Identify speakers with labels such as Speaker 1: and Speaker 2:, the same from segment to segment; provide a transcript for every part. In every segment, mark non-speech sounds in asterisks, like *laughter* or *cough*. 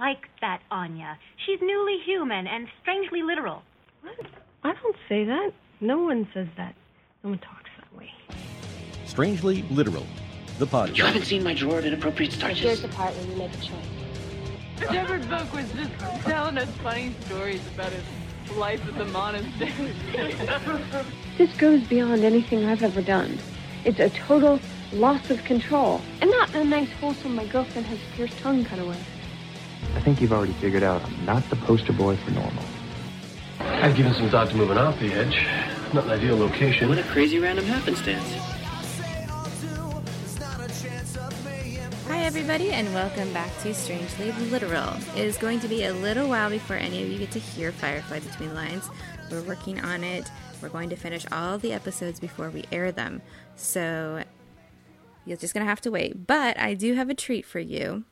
Speaker 1: like that Anya. She's newly human and strangely literal.
Speaker 2: What? I don't say that. No one says that. No one talks that way.
Speaker 3: Strangely Literal, the podcast.
Speaker 4: You haven't seen my drawer of inappropriate starches?
Speaker 5: Here's the part where you make a choice.
Speaker 6: Shepherd Book was just telling us funny stories about his life at the monastery. *laughs*
Speaker 5: this goes beyond anything I've ever done. It's a total loss of control. And not a nice, wholesome, my girlfriend has a pierced tongue kind of way.
Speaker 7: I think you've already figured out I'm not the poster boy for normal.
Speaker 8: I've given some thought to moving off the edge. Not an ideal location.
Speaker 4: What a crazy random happenstance.
Speaker 9: Hi, everybody, and welcome back to Strangely Literal. It is going to be a little while before any of you get to hear Firefly Between Lines. We're working on it. We're going to finish all the episodes before we air them. So you're just going to have to wait. But I do have a treat for you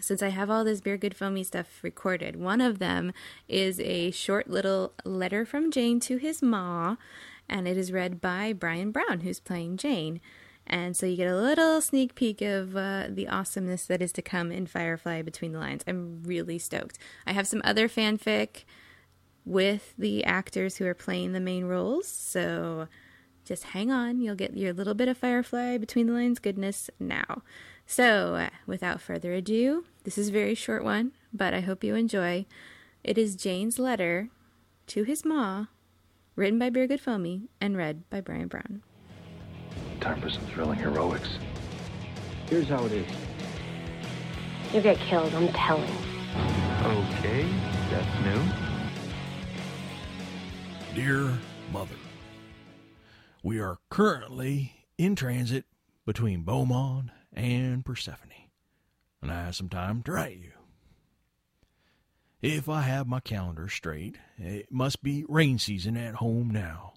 Speaker 9: since I have all this Beer Good Foamy stuff recorded, one of them is a short little letter from Jayne to his ma, and it is read by Brian Brown, who's playing Jayne. And so you get a little sneak peek of uh, the awesomeness that is to come in Firefly Between the Lines. I'm really stoked. I have some other fanfic with the actors who are playing the main roles, so just hang on. You'll get your little bit of Firefly Between the Lines goodness now. So, uh, without further ado, this is a very short one, but I hope you enjoy. It is Jayne's letter to his ma, written by Beer Good Foamy and read by Brian Brown.
Speaker 7: Time for some thrilling heroics. Here's how it is.
Speaker 5: You get killed, I'm telling.
Speaker 7: Okay, that's new.
Speaker 10: Dear Mother, we are currently in transit between Beaumonde and Persephone, and I have some time to write you. If I have my calendar straight, it must be rain season at home now.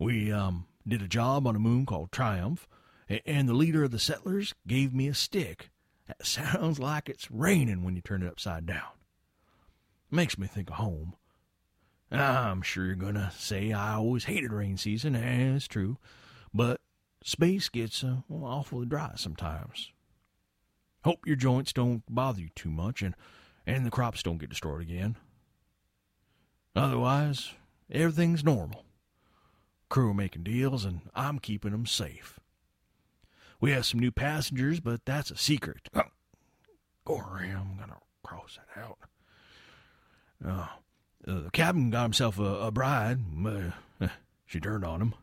Speaker 10: We um did a job on a moon called Triumph, and the leader of the settlers gave me a stick. That *laughs* sounds like it's raining when you turn it upside down. Makes me think of home. I'm sure you're gonna say I always hated rain season, and it's true, but space gets uh, awfully dry sometimes. Hope your joints don't bother you too much and, and the crops don't get destroyed again. Otherwise, everything's normal. Crew are making deals and I'm keeping them safe. We have some new passengers, but that's a secret. *coughs* Oh, I'm gonna cross that out. Uh, uh, the captain got himself a, a bride. Uh, she turned on him.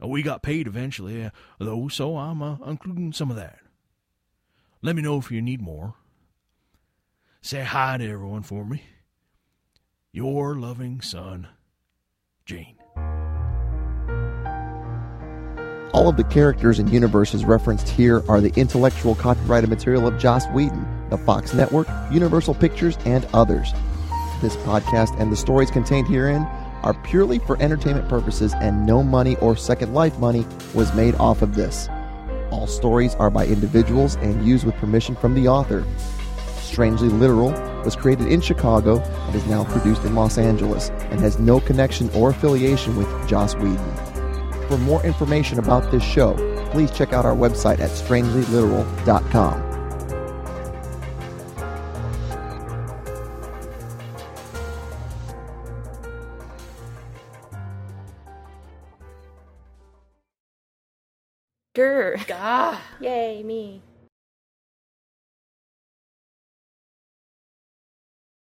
Speaker 10: We got paid eventually, uh, though, so I'm uh, including some of that. Let me know if you need more. Say hi to everyone for me. Your loving son, Jayne.
Speaker 11: All of the characters and universes referenced here are the intellectual copyrighted material of Joss Whedon, the Fox Network, Universal Pictures, and others. This podcast and the stories contained herein are purely for entertainment purposes, and no money or Second Life money was made off of this. All stories are by individuals and used with permission from the author. Strangely Literal was created in Chicago and is now produced in Los Angeles and has no connection or affiliation with Joss Whedon. For more information about this show, please check out our website at strangelyliteral.com.
Speaker 9: Grr.
Speaker 6: Gah.
Speaker 9: Yay, me.